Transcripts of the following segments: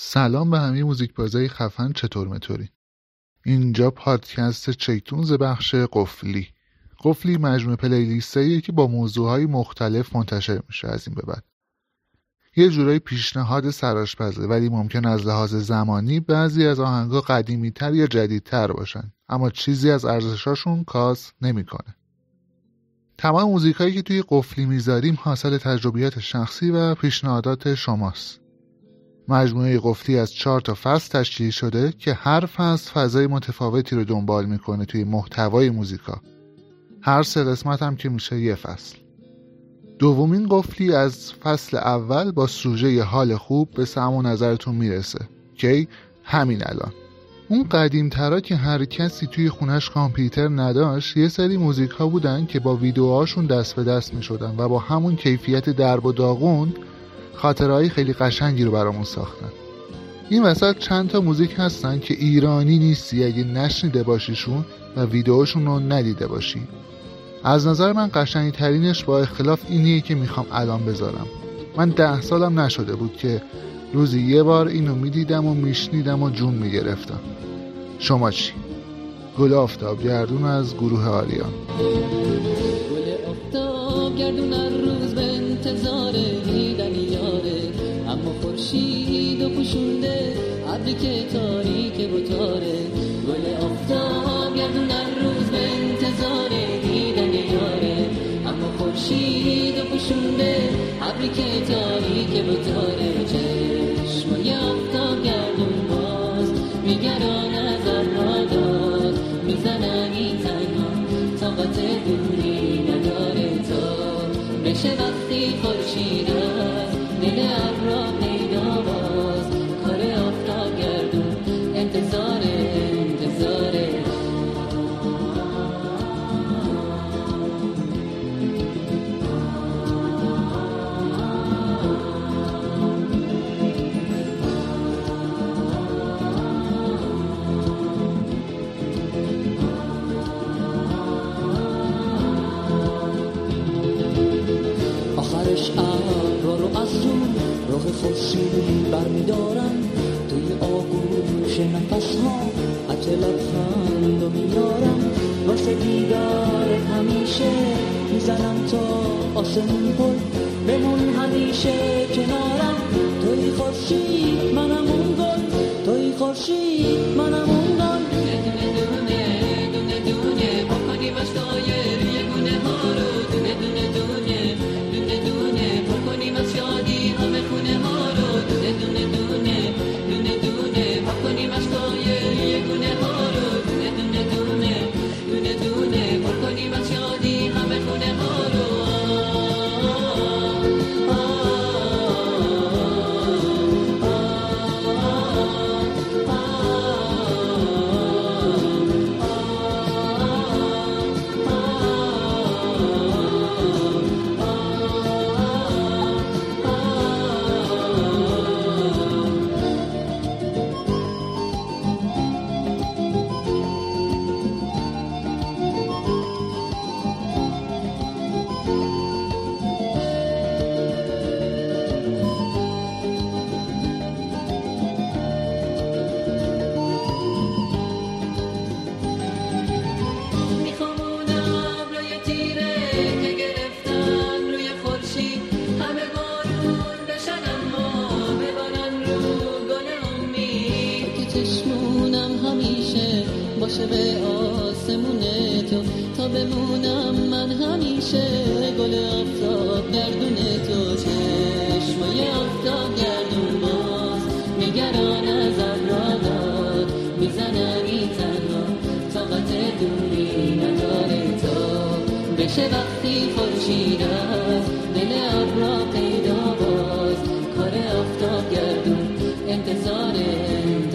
سلام به همه موزیک بازای خفن چطور مطوری اینجا پادکست چیتونز بخش قفلی قفلی مجموعه پلیلیستاییه که با موضوعهای مختلف منتشر میشه از این به بعد یه جورایی پیشنهاد سراشپزه ولی ممکن از لحاظ زمانی بعضی از آهنگا قدیمی تر یا جدیدتر باشن اما چیزی از ارزشاشون کاس نمی‌کنه. تمام موزیکایی که توی قفلی می‌ذاریم حاصل تجربیات شخصی و پیشنهادات شماست. مجموعه قفلی از چهار تا فصل تشکیل شده که هر فصل فضای متفاوتی رو دنبال می‌کنه توی محتوای موزیکا. هر سه قسمت هم که میشه یه فصل. دومین قفلی از فصل اول با سوژه حال خوب به سم و نظرتون می‌رسه که همین الان اون قدیم ترا که هر کسی توی خونش کامپیوتر نداشت یه سری موزیک ها بودن که با ویدیوهاشون دست به دست می شدن و با همون کیفیت درب و داغون خاطرهای خیلی قشنگی رو برامون ساختن. این وسط چند تا موزیک هستن که ایرانی نیستی. اگه نشنیده باشیشون و ویدیوشون رو ندیده باشی. از نظر من قشنگی ترینش با اختلاف اینیه که می‌خوام الان بذارم. من ده سالم نشده بود که روزی یه بار اینو می‌دیدم و میشنیدم و جون می‌گرفتم. شما چی؟ گل آفتاب گردون از گروه آریان. گل آفتاب گردون روز به انتظار دیدن یاره خورشید و پوشونده. عبری که تاریک و تاره گل آفتاب گردون روز به انتظار دیدن یاره. اما خورشید و پوشونده. عبری که تاریک و تاره چشمای آفتاب گردون باز. میگران از را داد. می‌زنن این تنها. طاقت دوری نداره تا. بشه وقتی خورشید خورشیدی برمیدارم. توی آغوش نفس ها عطر لبخند و میارم واسه دیدار همیشه می‌زنم تا آسمون پر. بمون همیشه کنارم. توی خورشید منم اون گل. توی خورشید منم اون گل. دونه دونه دونه دونه بکنی واسای چشمونم همیشه باشه به آسمون تو. تا بمونم من همیشه گل آفتاب گردون تو. چشمای آفتاب گردون باز نگران از ابرا داد می‌زنن این تنها طاقت دوری نداره تا بشه وقتی خورشید از دل ابرا پیدا باز. کار آفتاب گردون انتظار انتظاره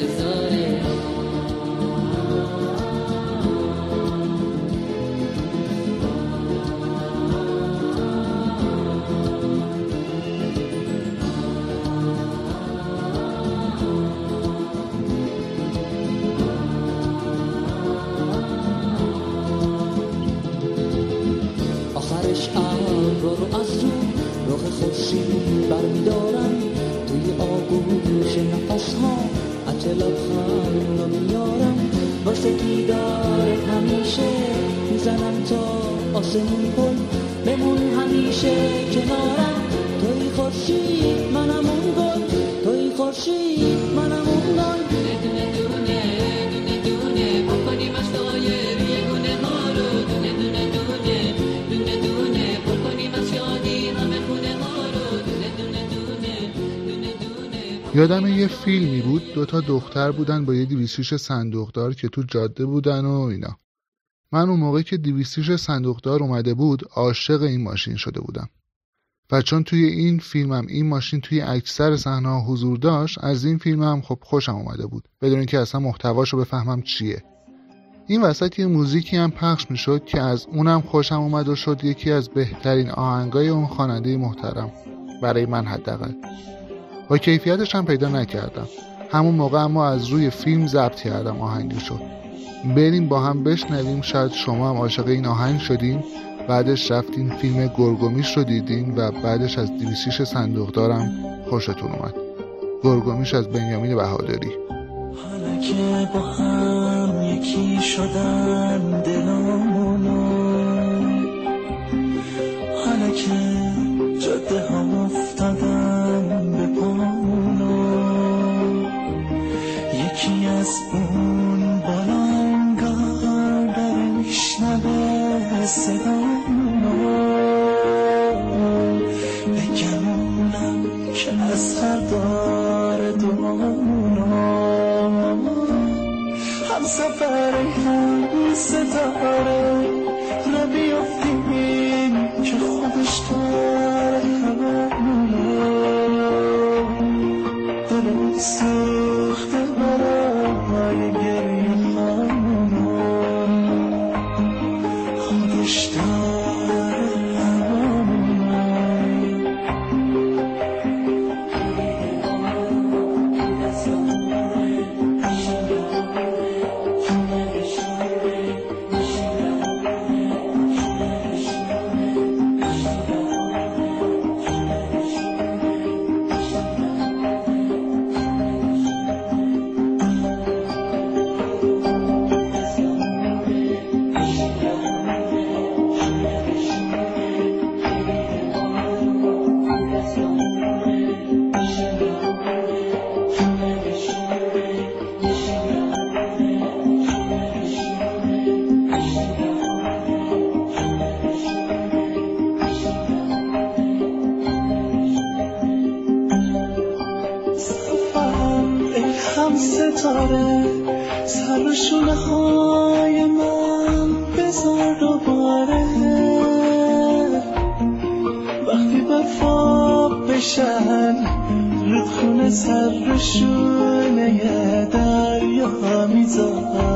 تو از رو رخ خوشی برمیدارن توی آگوش نفس ها عطر لبخند رو میارم واسه دیدار همیشه می‌زنم تا آسمون پل بمون همیشه کنارم. توی خوشی منم اون گل. توی خوشی یادم یه فیلمی بود دوتا دختر بودن با یه دیویسیش صندوقدار که تو جاده بودن و اینا. من اون موقع که دیویسیش صندوقدار اومده بود عاشق این ماشین شده بودم. و چون توی این فیلمم این ماشین توی اکثر صحنه حضور داشت از این فیلمم خب خوشم اومده بود. بدون اینکه اصلا محتواشو بفهمم چیه. این وسط یه موزیکی هم پخش می‌شد که از اونم خوشم اومد و شد یکی از بهترین آهنگای اون خواننده محترم. برای من حداقل. با کیفیتش هم پیدا نکردم. همون موقع اما از روی فیلم ضبط کردم آهنگی شد بریم با هم بشنویم شاید شما هم عاشق این آهنگ شدیم بعدش رفتین فیلم گرگومیش رو دیدین و بعدش از دیویسیش صندوق دارم خوشتون اومد. گرگومیش از بنیامین بهادری. حالا که با هم یکی شدن دلامونو حالا که جاده ها صدامونو هم سفر ستاره را بیافتیم که خودش داره. سر و شونه های من بذار دوباره. وقتی وفا بشن رودخونه سر و شونه دریا می‌ذاره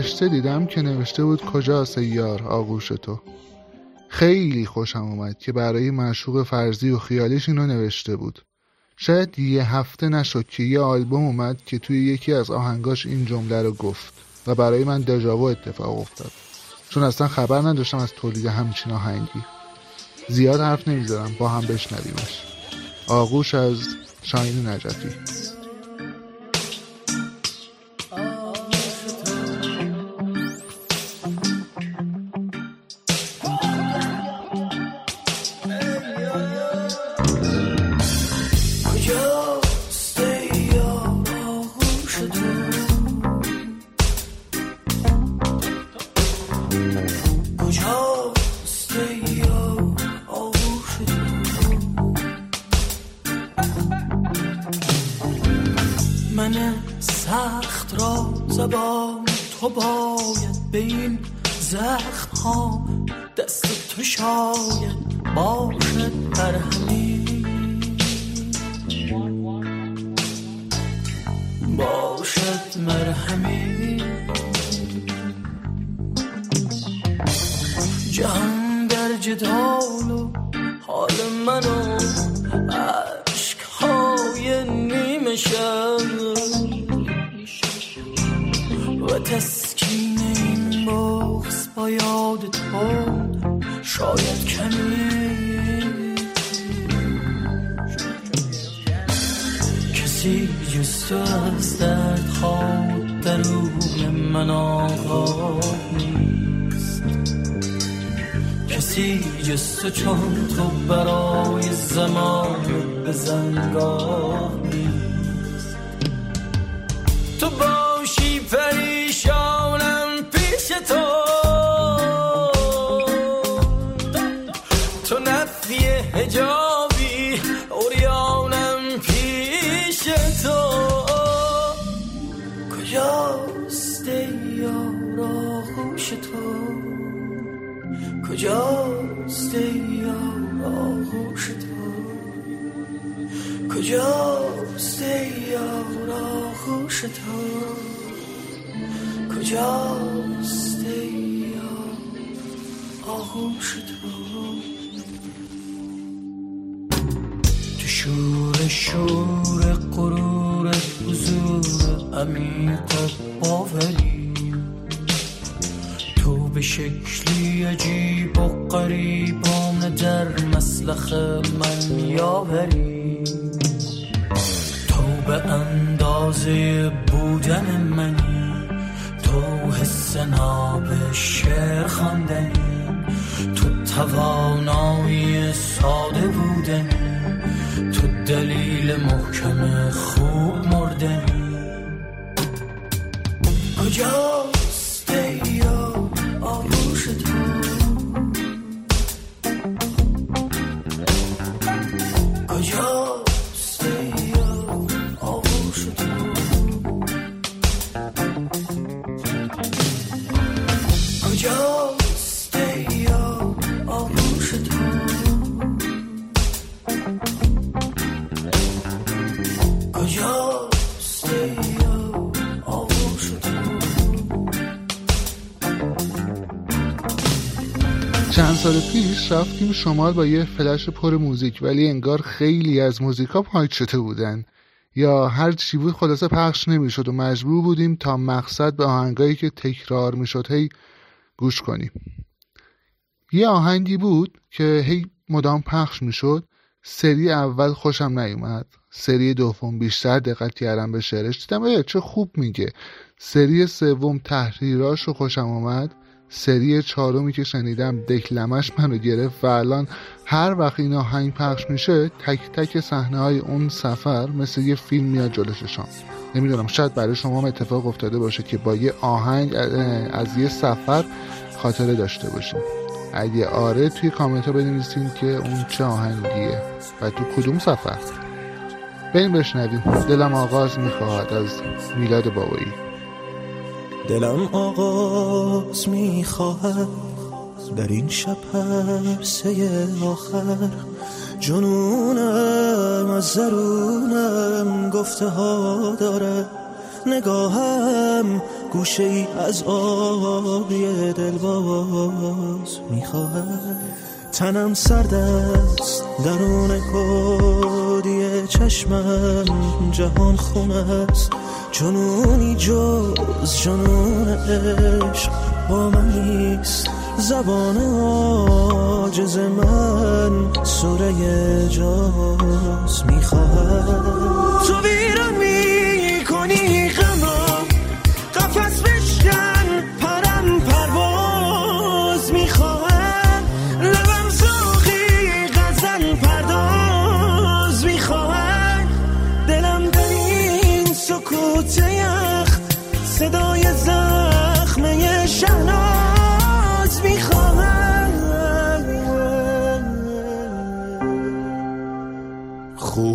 نوشته دیدم که نوشته بود کجاست یار آغوش تو؟ خیلی خوشم اومد که برای معشوق فرضی و خیالیش اینو نوشته بود. شاید یه هفته نشد که یه آلبوم اومد که توی یکی از آهنگاش این جمله رو گفت و برای من دژاوو اتفاق افتاد. چون اصلا خبر نداشتم از تولید همچین آهنگی. زیاد حرف نمی‌ذارم با هم بشنویمش. آغوش از شاین نجفی. تسکین این بغز با یاد تو شاید کمی کسی جست تو از درد خواهد درون من آقاد نیست. کسی جست تو چون تو برای زمان به زنگاه نیست. تو با کجاست یار آغوش تو؟ کجاست یار آغوش تو؟ کجاست یار آغوش تو؟ تو شور شور قرور حضور عمیق باوری. به شکلی عجیب و قریبان در مسلخ من یاوری تو به اندازه بودن منی. تو حس ناب شعر خواندنی. تو توانایی ساده بودنی. تو دلیل محکم خوب مردنی. کجا سال پیش رفتیم شمال با یه فلش پر موزیک ولی انگار خیلی از موزیکا پایت شده بودن. یا هر چی بود خلاصه پخش نمی‌شد و مجبور بودیم تا مقصد به آهنگایی که تکرار می‌شد هی گوش کنیم. یه آهنگی بود که هی مدام پخش می‌شد. سری اول خوشم نیومد. سری دوم بیشتر دقت کردم به شعرش. دیدم چه خوب میگه. سری سوم تحریراش رو خوشم آمد سری چهارمی که شنیدم دکلمش منو گرفت و الان هر وقت این آهنگ پخش میشه تک تک صحنه های اون سفر مثل یه فیلم میاد جلوششان نمی‌دونم شاید برای شما هم اتفاق افتاده باشه که با یه آهنگ از یه سفر خاطره داشته باشیم اگه آره توی کامنت ها بنویسین که اون چه آهنگیه و تو کدوم سفر. بریم بشنویم. دلم آغاز می‌خواهد از میلاد بابایی. دلم آغاز می‌خواهد در این شب سه آخر. جنونم از زرونم گفته ها داره. نگاهم گوشه ای از آبی دل باز می‌خواهد. تنم سرد است درون کودی چشمم جهان خون است. جنونی جز جنون عشق با من نیست. زبان آجز من سوره جاز می‌خواهد تو ویران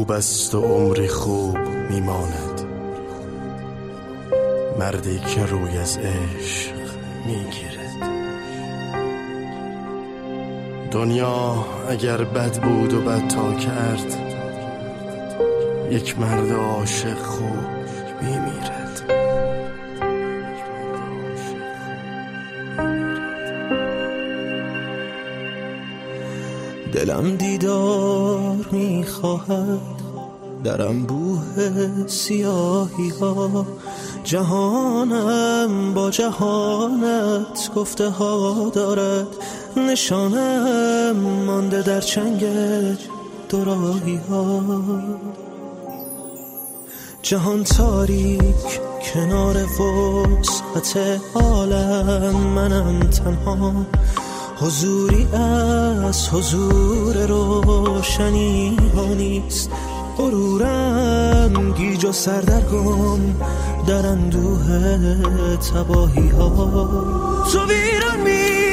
خوب است و عمری خوب میماند. مردی که روی از عشق می‌گیرد. دنیا اگر بد بود و بد تا کرد یک مرد عاشق خوب میمیرد. دلم دیدار می‌خواهد. در انبوه سیاهی ها جهانم با جهانت گفته ها دارد. نشانم مانده در چنگ دوراهی ها جهان تاریک کنار وسعت عالم منم تنها. حضوری از حضور روشنی ها نیست. غرورم گیج و سردرگم در اندوه تباهی ها تو ویران می‌کنی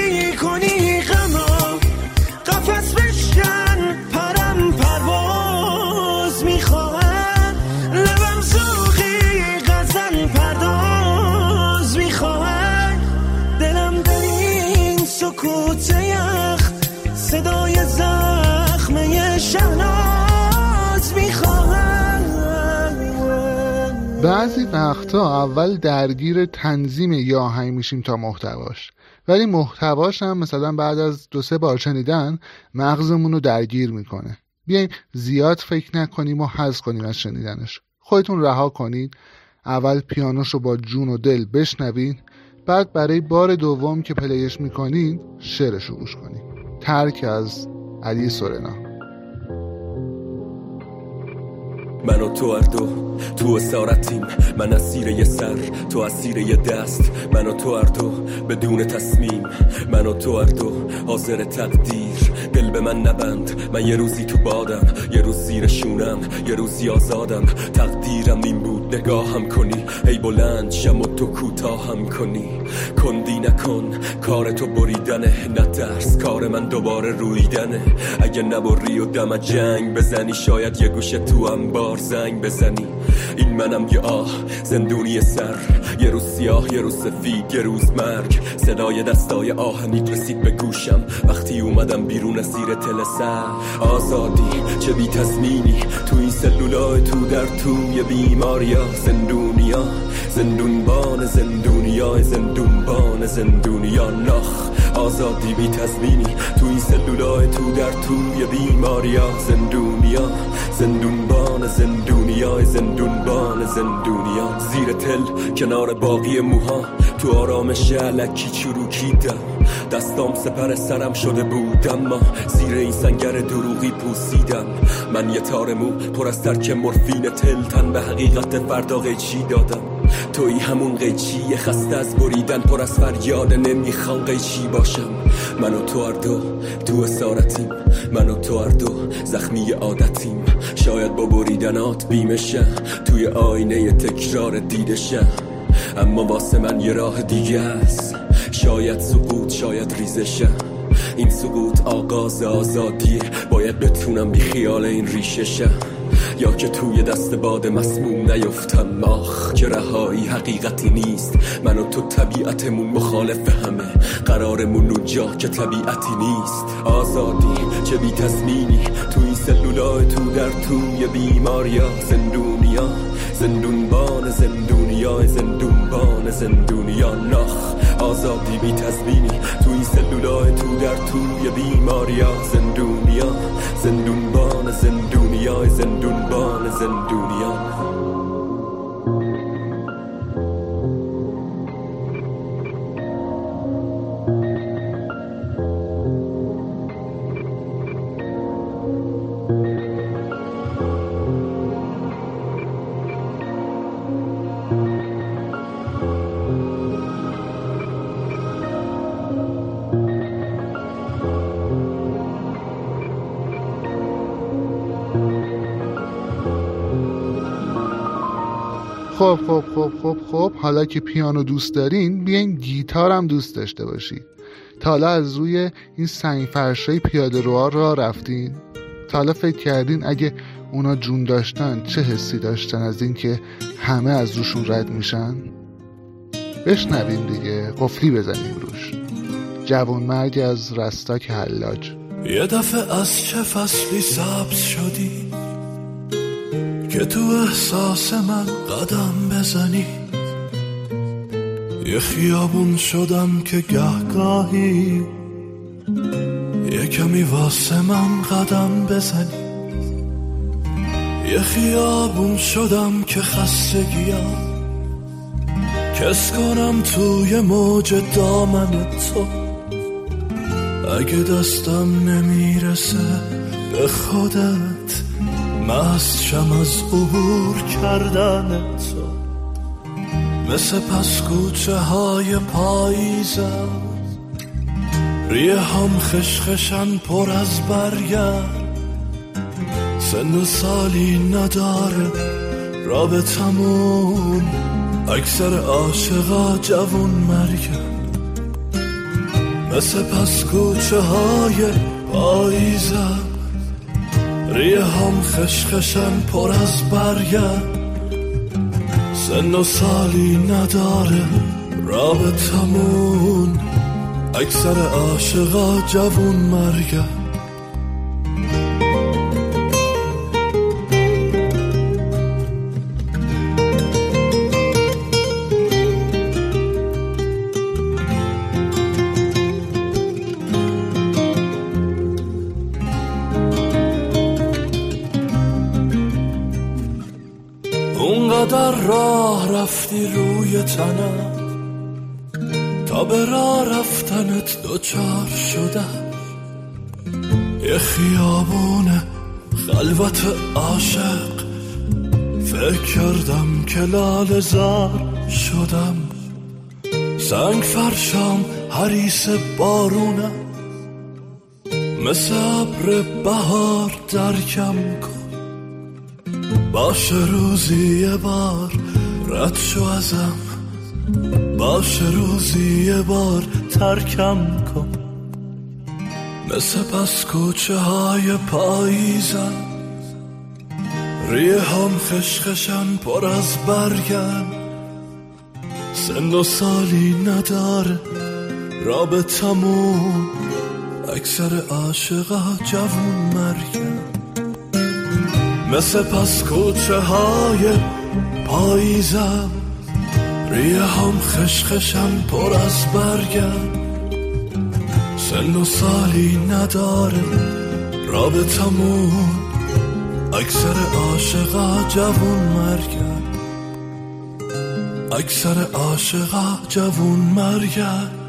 بعضی وقتا اول درگیر تنظیم یه آهنگ میشیم تا محتواش. ولی محتواش هم مثلا بعد از دو سه بار شنیدن مغزمون رو درگیر می‌کنه. بیاین زیاد فکر نکنیم و حذف کنیم از شنیدنش. خودتون رها کنید. اول پیانوش رو با جون و دل بشنوین. بعد برای بار دوم که پلیش می‌کنین شعرش رو گوش کنین ترک از علی سورنا من و تو هر دو تو اسارتیم من اسیر یه سر تو اسیر یه دست. من و تو هر دو بدون تصمیم. من و تو هر دو حاضر تقدیر. دل به من نبند من یه روزی تو بادم. یه روز زیر شونم یه روزی آزادم. تقدیرم این بود نگاهم کنی. ای بلند شم و تو کوتاهم کنی. کندی نکن کار تو بریدنه. نترس کار من دوباره رویدنه. اگه نبری و دم جنگ بزنی شاید یه گوشه تو هم بار زنگ بزنی. این منم یه آه زندونی سر. یه روز سیاه یه روز سفید یه روز مرگ. صدای دستای آهنیت رسید به گوشم. وقتی اومدم بیرون زیر تل آزادی چه بی تزمینی تو این سلولای تو در توی بیماریا زندونیا زندونبان زندونیا زندونبان زندونیا نخ آزادی بی تزمینی تو این سلولای تو در توی بیماریا زندونیا زندونبان زندونیا زندونبان زندونیا. زیر تل کنار باقی موها. تو آرامش علکی چروکیدم دستام سپر سرم شده بود اما زیر این سنگر دروغی پوسیدم. من یه تار مو پر از ترک مورفین تل. تن به حقیقت فردا چی دادم. توی همون قیچی خسته از بریدن پر از فریاد نمی‌خوان قیچی باشم. من و تو هر دو تو اسارتیم من و تو هر دو زخمی عادتیم. شاید با بریدنات بیمشه توی آینه تکرار دیدشه اما واسه من یه راه دیگه است. شاید سقوط شاید ریزشه این سقوط آغاز آزادیه. باید بتونم بی خیال این ریشه یا که توی دست باد مسموم نیفتم. آخ که رهایی حقیقتی نیست. من و تو طبیعتمون مخالف همه. قرارمون اون جا که طبیعتی نیست. آزادی چه بی تصمینی توی سلولای تو در توی بیماریا زندونیا. زندونبان زندونیا زندونبان زندونیا نخ آزادی بی تزمینی توی سلولای تو در توی بیماریا زندونیا زندونبان زندونیا زندونبان زندونیا خب خب خب خب خب حالا که پیانو دوست دارین بیاین گیتار هم دوست داشته باشید تا حالا از روی این سنگ فرشای پیاده روها را رفتین؟ تا حالا فکر کردین اگه اونا جون داشتن چه حسی داشتن از اینکه همه از روشون رد میشن؟ بشنویم دیگه قفلی بزنیم روش. جوان مرگ از رستاک حلاج. یه دفعه از چه فصلی سبز شدی؟ که تو احساس من قدم بزنی. یه خیابون شدم که گهگاهی. یه کمی واسه من قدم بزنی. یه خیابون شدم که خستگیم. کس کنم توی موج دامن تو. اگه دستم نمی‌رسه به خودت مستشم از عبور کردن تو. مثل پس کوچه های پاییزم ریه هم خشخشن پر از برگرد. سن و سالی نداره رابطمون. اکثر عاشقا جوون مرگن. مثل پس کوچه های پاییزم ریه هم خشخشن پر از برگن سن و سالی نداره رابطمون. اکثر عاشقا جوون مرگن رفتی روی تنم تا به راه رفتنت دوچار شدم. یه خیابون خلوت عاشق. فکر کردم که لال زار شدم. سنگ فرشام حریس بارونم مثل ابر بهار درکم کن. باشه روزی یه بار رد شو ازم. باشه روزی یه بار ترکم کن. مثل پس کوچه های پاییزم. ریه هم خشخشن پر از برگن سن و سالی نداره رابطمون اکثر عاشقا جوون مرگن مثل پس کوچه های پاییزم ریه هم خشخشن پر از برگن سن و سالی نداره رابطمون اکثر عاشقا جوون مرگن. اکثر عاشقا جوون مرگن.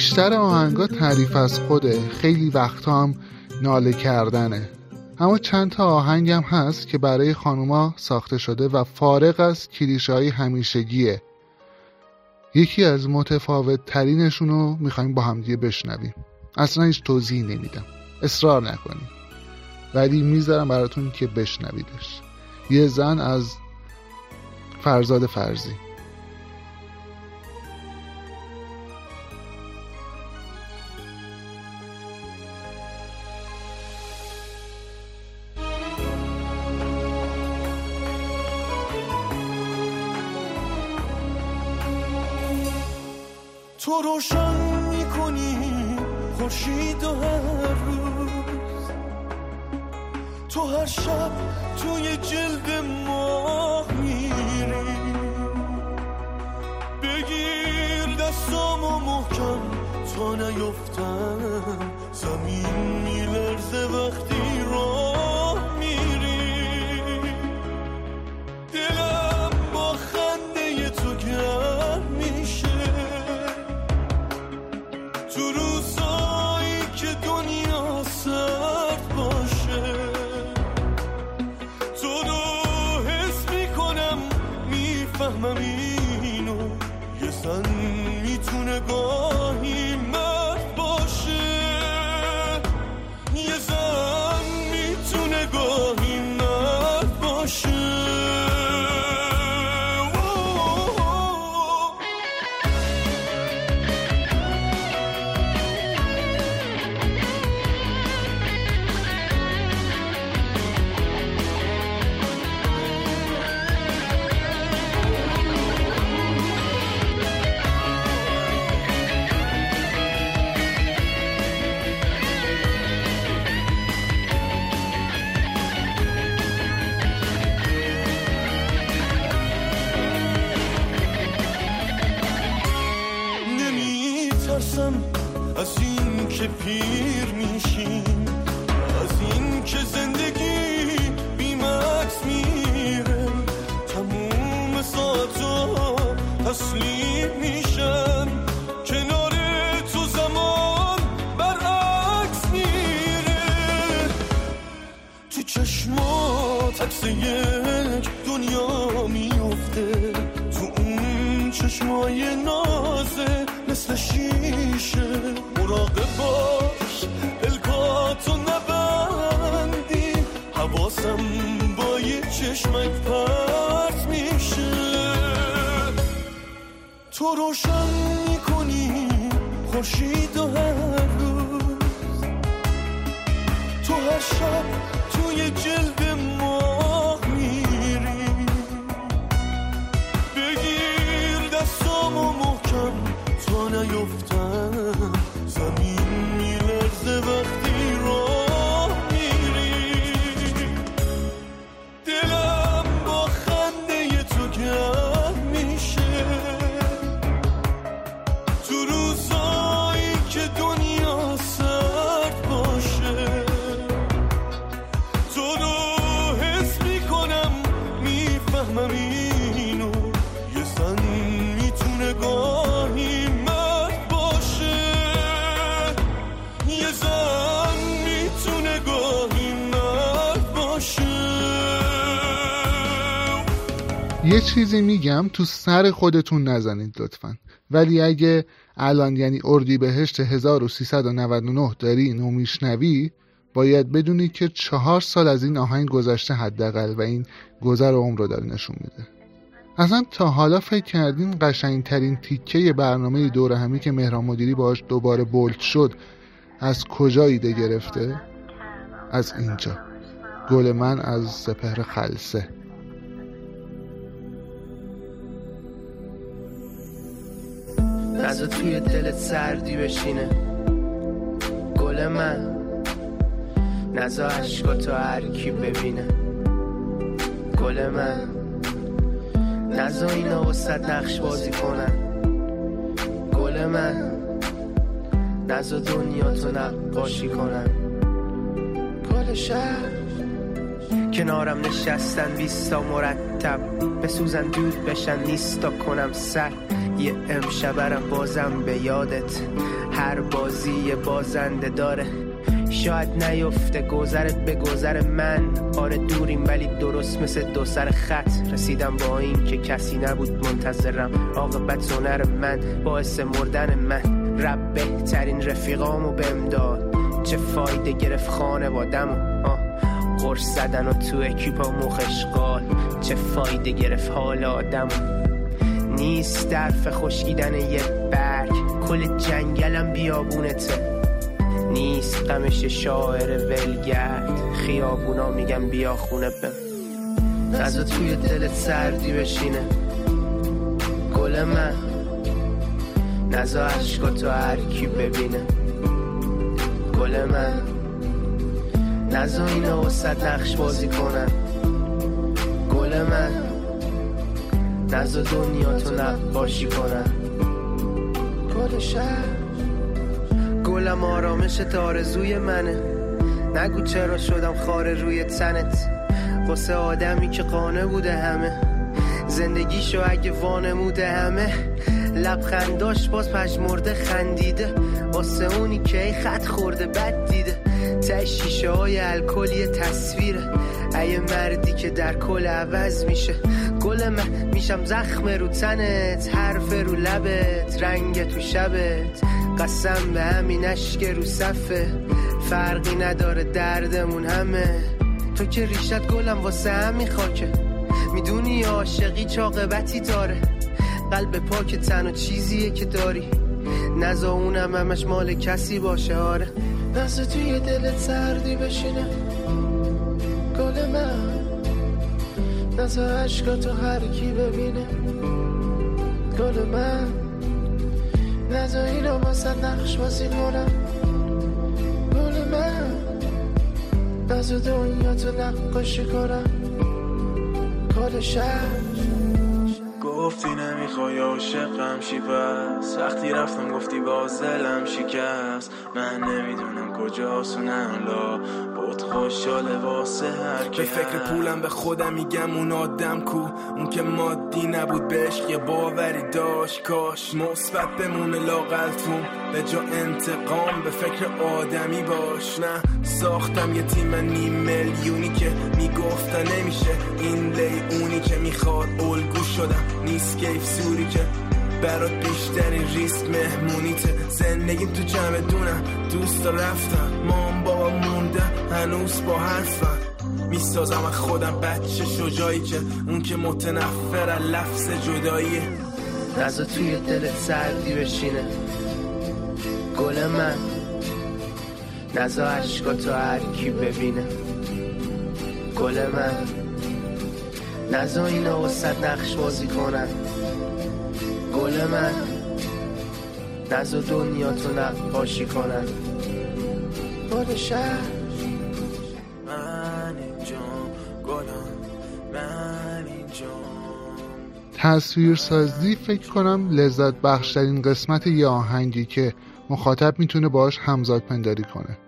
بیشتر آهنگا تعریف از خوده. خیلی وقتا هم ناله کردنه. اما چند تا آهنگ هست که برای خانوما ساخته شده و فارغ از کلیشه های همیشگیه. یکی از متفاوت ترینشون رو می‌خوایم با همدیگه بشنویم. اصلا هیچ توضیح نمیدم. اصرار نکنیم ولی می‌ذارم براتون که بشنویدش. یه زن از فرزاد فرزی. روشن می‌کنی خورشید و هر روز. تو هر شب توی جلد ماه میری. بگیر دستامو محکم تا نیفتم. زمین میلرزه وقتی راه تو روزایی که دنیا سرد باشه تو رو حس می‌کنم می‌فهمم تو چشمات عکس یک دنیا میفته تو اون چشمای نازه مثل شیشه. مراقب باش الکاتو نبندی. حواسم با یه چشمک پرت میشه. تو روشن می‌کنی خورشید و هر روز. تو هر شب توی جلد ماه میری بگیر دستامو محکم تا نیفتم چیزی میگم تو سر خودتون نزنید لطفا. ولی اگه الان یعنی اردی بهشت 1399 داری اینو میشنوی باید بدونی که چهار سال از این آهنگ گذشته حداقل و این گذر عمر رو داره نشون میده. اصلا تا حالا فکر کردین قشنگترین تیکه برنامه دور همی که مهران مدیری باهاش دوباره بولد شد از کجا ایده گرفته؟ از اینجا. گل من از سپهر خلسه. نزا توی دلت سردی بشینه. گل من. نزا عشقاتو هر کی ببینه. گل من. نزا اینا وسط نقش بازی کنن. گل من. نزا دنیا تو نقاشی کنن. گل شهر. کنارم نشستن بیستا مرتب. بسوزن دود بشن نیستا کنم سر. یه امشبرم بازم به یادت. هر بازی بازنده داره. شاید نیفته گذرت به گذر من. آره دوریم ولی درست مثل دو سر خط. رسیدم با این که کسی نبود منتظرم. عاقبت هنر من باعث مردن من. رب بهترین رفیقامو بهم داد. چه فایده گرفت خانوادم آه قرص زدن و تو اکیپا مخشقال چه فایده گرفت حال آدم نیست درف خشکیدن یه برگ. کل جنگلم بیابونته نیست غمش شاعر ولگرد. خیابونا میگم بیا خونه بم نزا توی دلت سردی بشینه. گل من. نزا هر کی ببینه. گل من. نزا اینا وسط نقش بازی کنن گل من. نزا دنیا تو نقاشی کنن. گل شهر. گلم آرامش تارزوی منه. نگو چرا شدم خاره روی تنت. واسه آدمی که قانه بوده همه. زندگیشو اگه وانموده همه. لبخنداش باز پشمرده خندیده. واسه اونی که ای خط خورده بد دیده. ته های الکلی تصویره. ای مردی که در کل عوض میشه. گل من میشم زخم رو تنت حرف رو لبت رنگ تو شبت. قسم به همین اشک رو صفه. فرقی نداره دردمون همه. تو که ریشت گلم واسه همین خاکه. می‌دونی عاشقی چاقبتی داره. قلب پاک تن و چیزیه که داری. نزا اونم همش مال کسی باشه آره. نزا توی دلت سردی بشینه. گل من. نزا عشقا تو هر کی ببینه. گل من. نزا اینو واسه نقش بازی کنم. گل من. نزا دنیا تو نقاشی کنم. گل شهر. گفتی نمی‌خوای عاشقم شی پس؟ وقتی رفتم گفتی بازلم شکست. من نمی‌دونم کجاست و لا بود خوشحاله واسه هر به فکر پولم به خودم میگم اون آدم کو. اون که مادی نبود به عشق یه باوری داشت. کاش مثبت بمونه لاقلتون به جا انتقام به فکر آدمی باش. نه ساختم یه تیم نیم میلیونی که می‌گفتن نمیشه. این لی اونی که می‌خواد الگو شدم. نیست کیف سوری که برات بیشترین ریسک مهمونیت. زندگیم تو جمع دونم. دوست رفتم. مام بابا موندم هنوز با حرفم. می‌سازم از خودم بچه شجایی که اون که متنفر از لفظ جداییه نزا توی دلت سردی بشینه. گل من. نزا عشقا تو هر کی ببینه. گل من. نزا اینا وسط نقش بازی کنن. گل من. نزا دنیا تو نقاشی کنن. گل شهر. من اینجام گلم من اینجام تصویرسازی فکر کنم لذت بخشترین قسمت یه آهنگی که مخاطب می‌تونه باش همزاد پنداری کنه.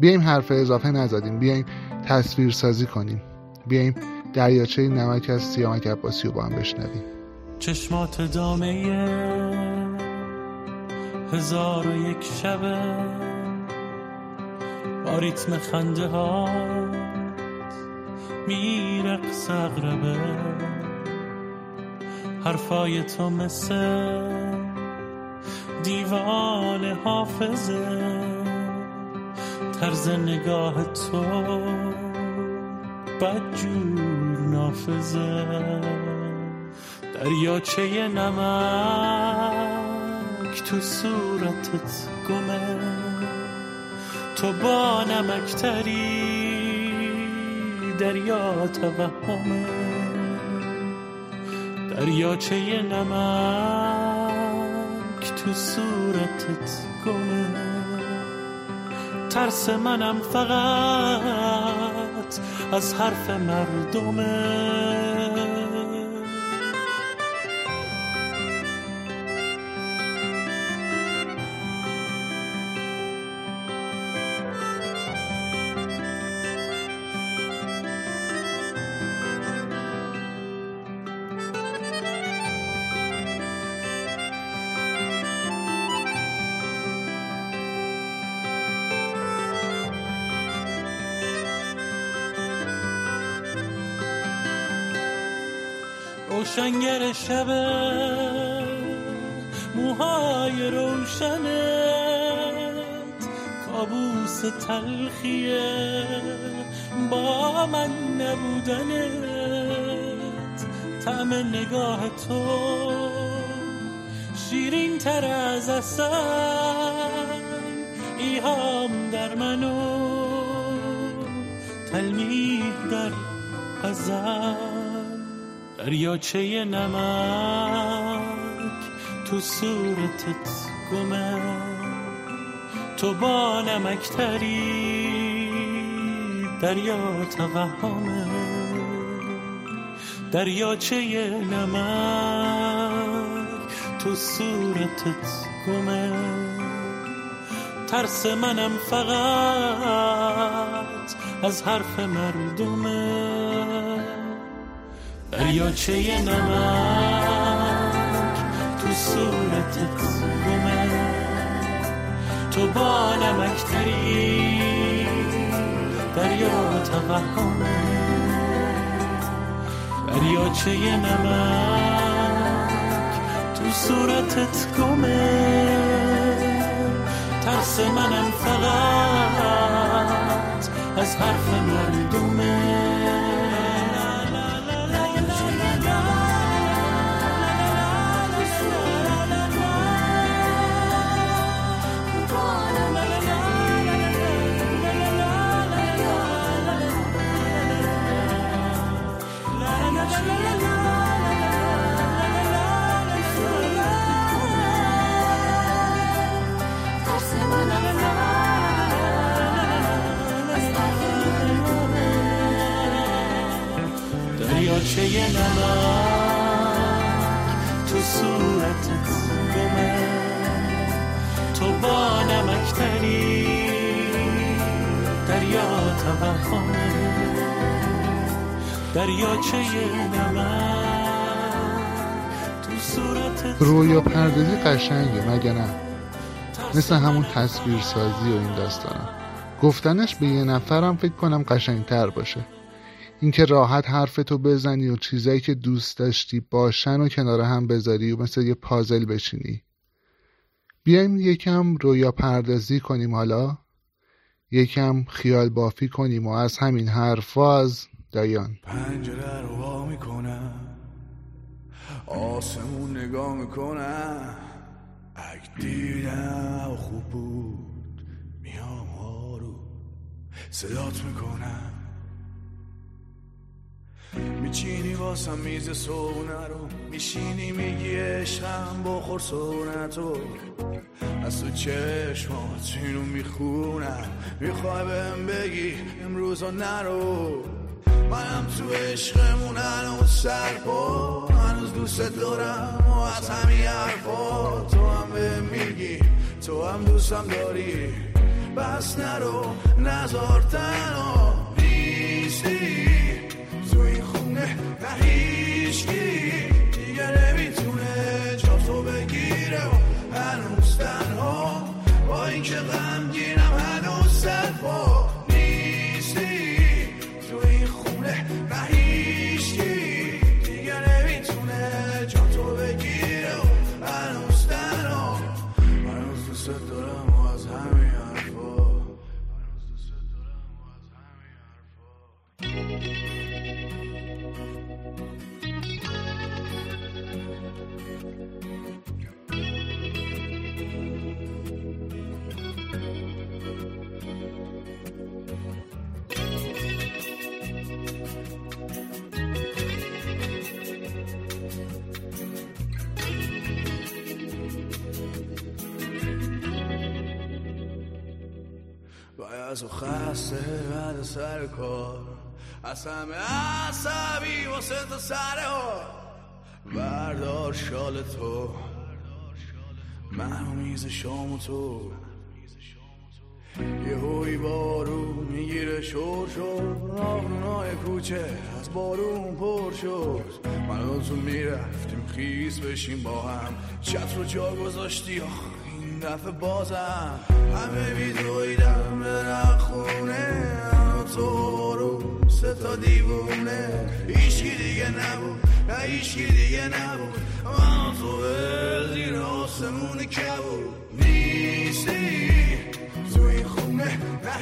بیایم حرف اضافه نزدیم. بیایم تصویر سازی کنیم. بیایم دریاچه نمک از سیامک عباسی رو با هم بشنویم. چشمات دامه هزار و یک شبه با ریتم خنده ها میرقص اغربه حرفای تو مثل دیوان حافظه. طرز نگاه تو بدجور نافذه. دریاچه نمک تو صورتت گمه. تو با نمکتری دریا توهمه. دریاچه نمک تو صورتت گمه. ترس منم فقط از حرف مردمه. روشنگر شبه موهای روشنت. کابوس تلخیه با من نبودنت. طعم نگاه تو شیرین تر از اصل ایهام در منو تلمیح در غزل دریاچه نمک تو صورتت گمه. تو با نمکتری دریا توهمه. دریاچه نمک تو صورتت گمه. ترس منم فقط از حرف مردمه. دریاچه نمک تو صورتت گمه تو با نمکتری دریا توهمه دریاچه نمک تو صورتت گمه. ترس منم فقط از حرف مردمه. نمک تو صورتت گمه تو با نمکتری دریا توهمه دریاچه نمک؟ تو صورتت رویا پردازی قشنگه مگه نه؟ مثل همون تصویر سازی و این داستانا. گفتنش به یه نفرم فکر کنم قشنگتر باشه. اینکه راحت حرفتو بزنی و چیزایی که دوست داشتی باشن و کنار هم بذاری و مثل یه پازل بچینی. بیایم یکم رویا پردازی کنیم حالا. یکم خیال بافی کنیم و از همین حرفا از دایان. پنجره رو وا می‌کنم. آسمون نگاه می‌کنم. اگه دیدم خوب بود میام آرو صدات می‌کنم. میچینی واسم میز سونه رو میشینی میگی عشقم بخور سونتو از تو چشمات اینو می‌خونم می‌خوای بهم بگی امروزا نرو. منم تو عشقمون هنوز سرپا هنوز دوست دارم و از همین حرفا. تو هم بهم میگی تو هم دوستم داری. بس نرو نزار تنها. این خونه نه از و خسته بعد سر کار از همه عصبی واسه تو سر بردار شال تو من شام تو یه هوی بارون می‌گیره شور شد راهنای کوچه از بارون پر شد من تو می‌رفتیم خیس بشیم با هم چت رو جا گذاشتی آخ این دفعه بازم همه بیدویدم برم خونه تو بارون سه تا دیوونه. هیچکی دیگه نبود نه هیچکی دیگه نبود. من تو زیر آسمون کبود. نیستی؟ تو این خونه نه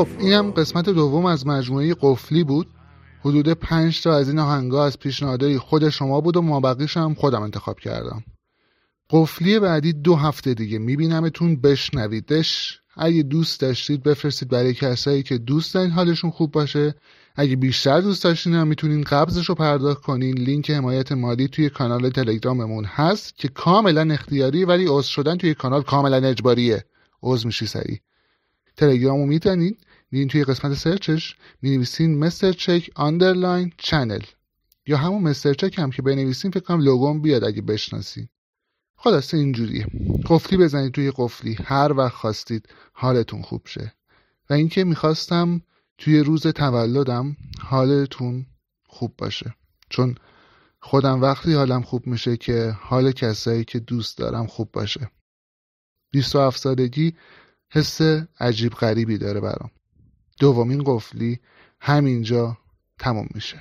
خب اینم قسمت دوم از مجموعه قفلی بود. حدود پنج تا از این آهنگا از پیشنهادهای خود شما بود و مابقیش هم خودم انتخاب کردم. قفلی بعدی دو هفته دیگه میبینمتون بشنویدش. اگه دوست داشتید بفرستید برای کسایی که دوست دارین حالشون خوب باشه. اگه بیشتر دوست داشتین هم می‌تونین قبضش رو پرداخت کنین. لینک حمایت مالی توی کانال تلگراممون هست که کاملا اختیاری ولی عضو شدن توی کانال کاملا اجباریه. عضو میشی سریع. تلگرامو می‌تونین میرین توی قسمت search ش می‌نویسین Mr Check underline channel یا همون Mr Check هم که بنویسین فکر کنم لوگوم بیاد اگه بشناسین خلاصه اینجوریه. قفلی بزنید توی قفلی. هر وقت خواستید حالتون خوب شه. و اینکه می‌خواستم توی روز تولدم حالتون خوب باشه. چون خودم وقتی حالم خوب میشه که حال کسایی که دوست دارم خوب باشه. 27 سالگی حس عجیب غریبی داره برام. دومین قفلی همینجا تموم میشه.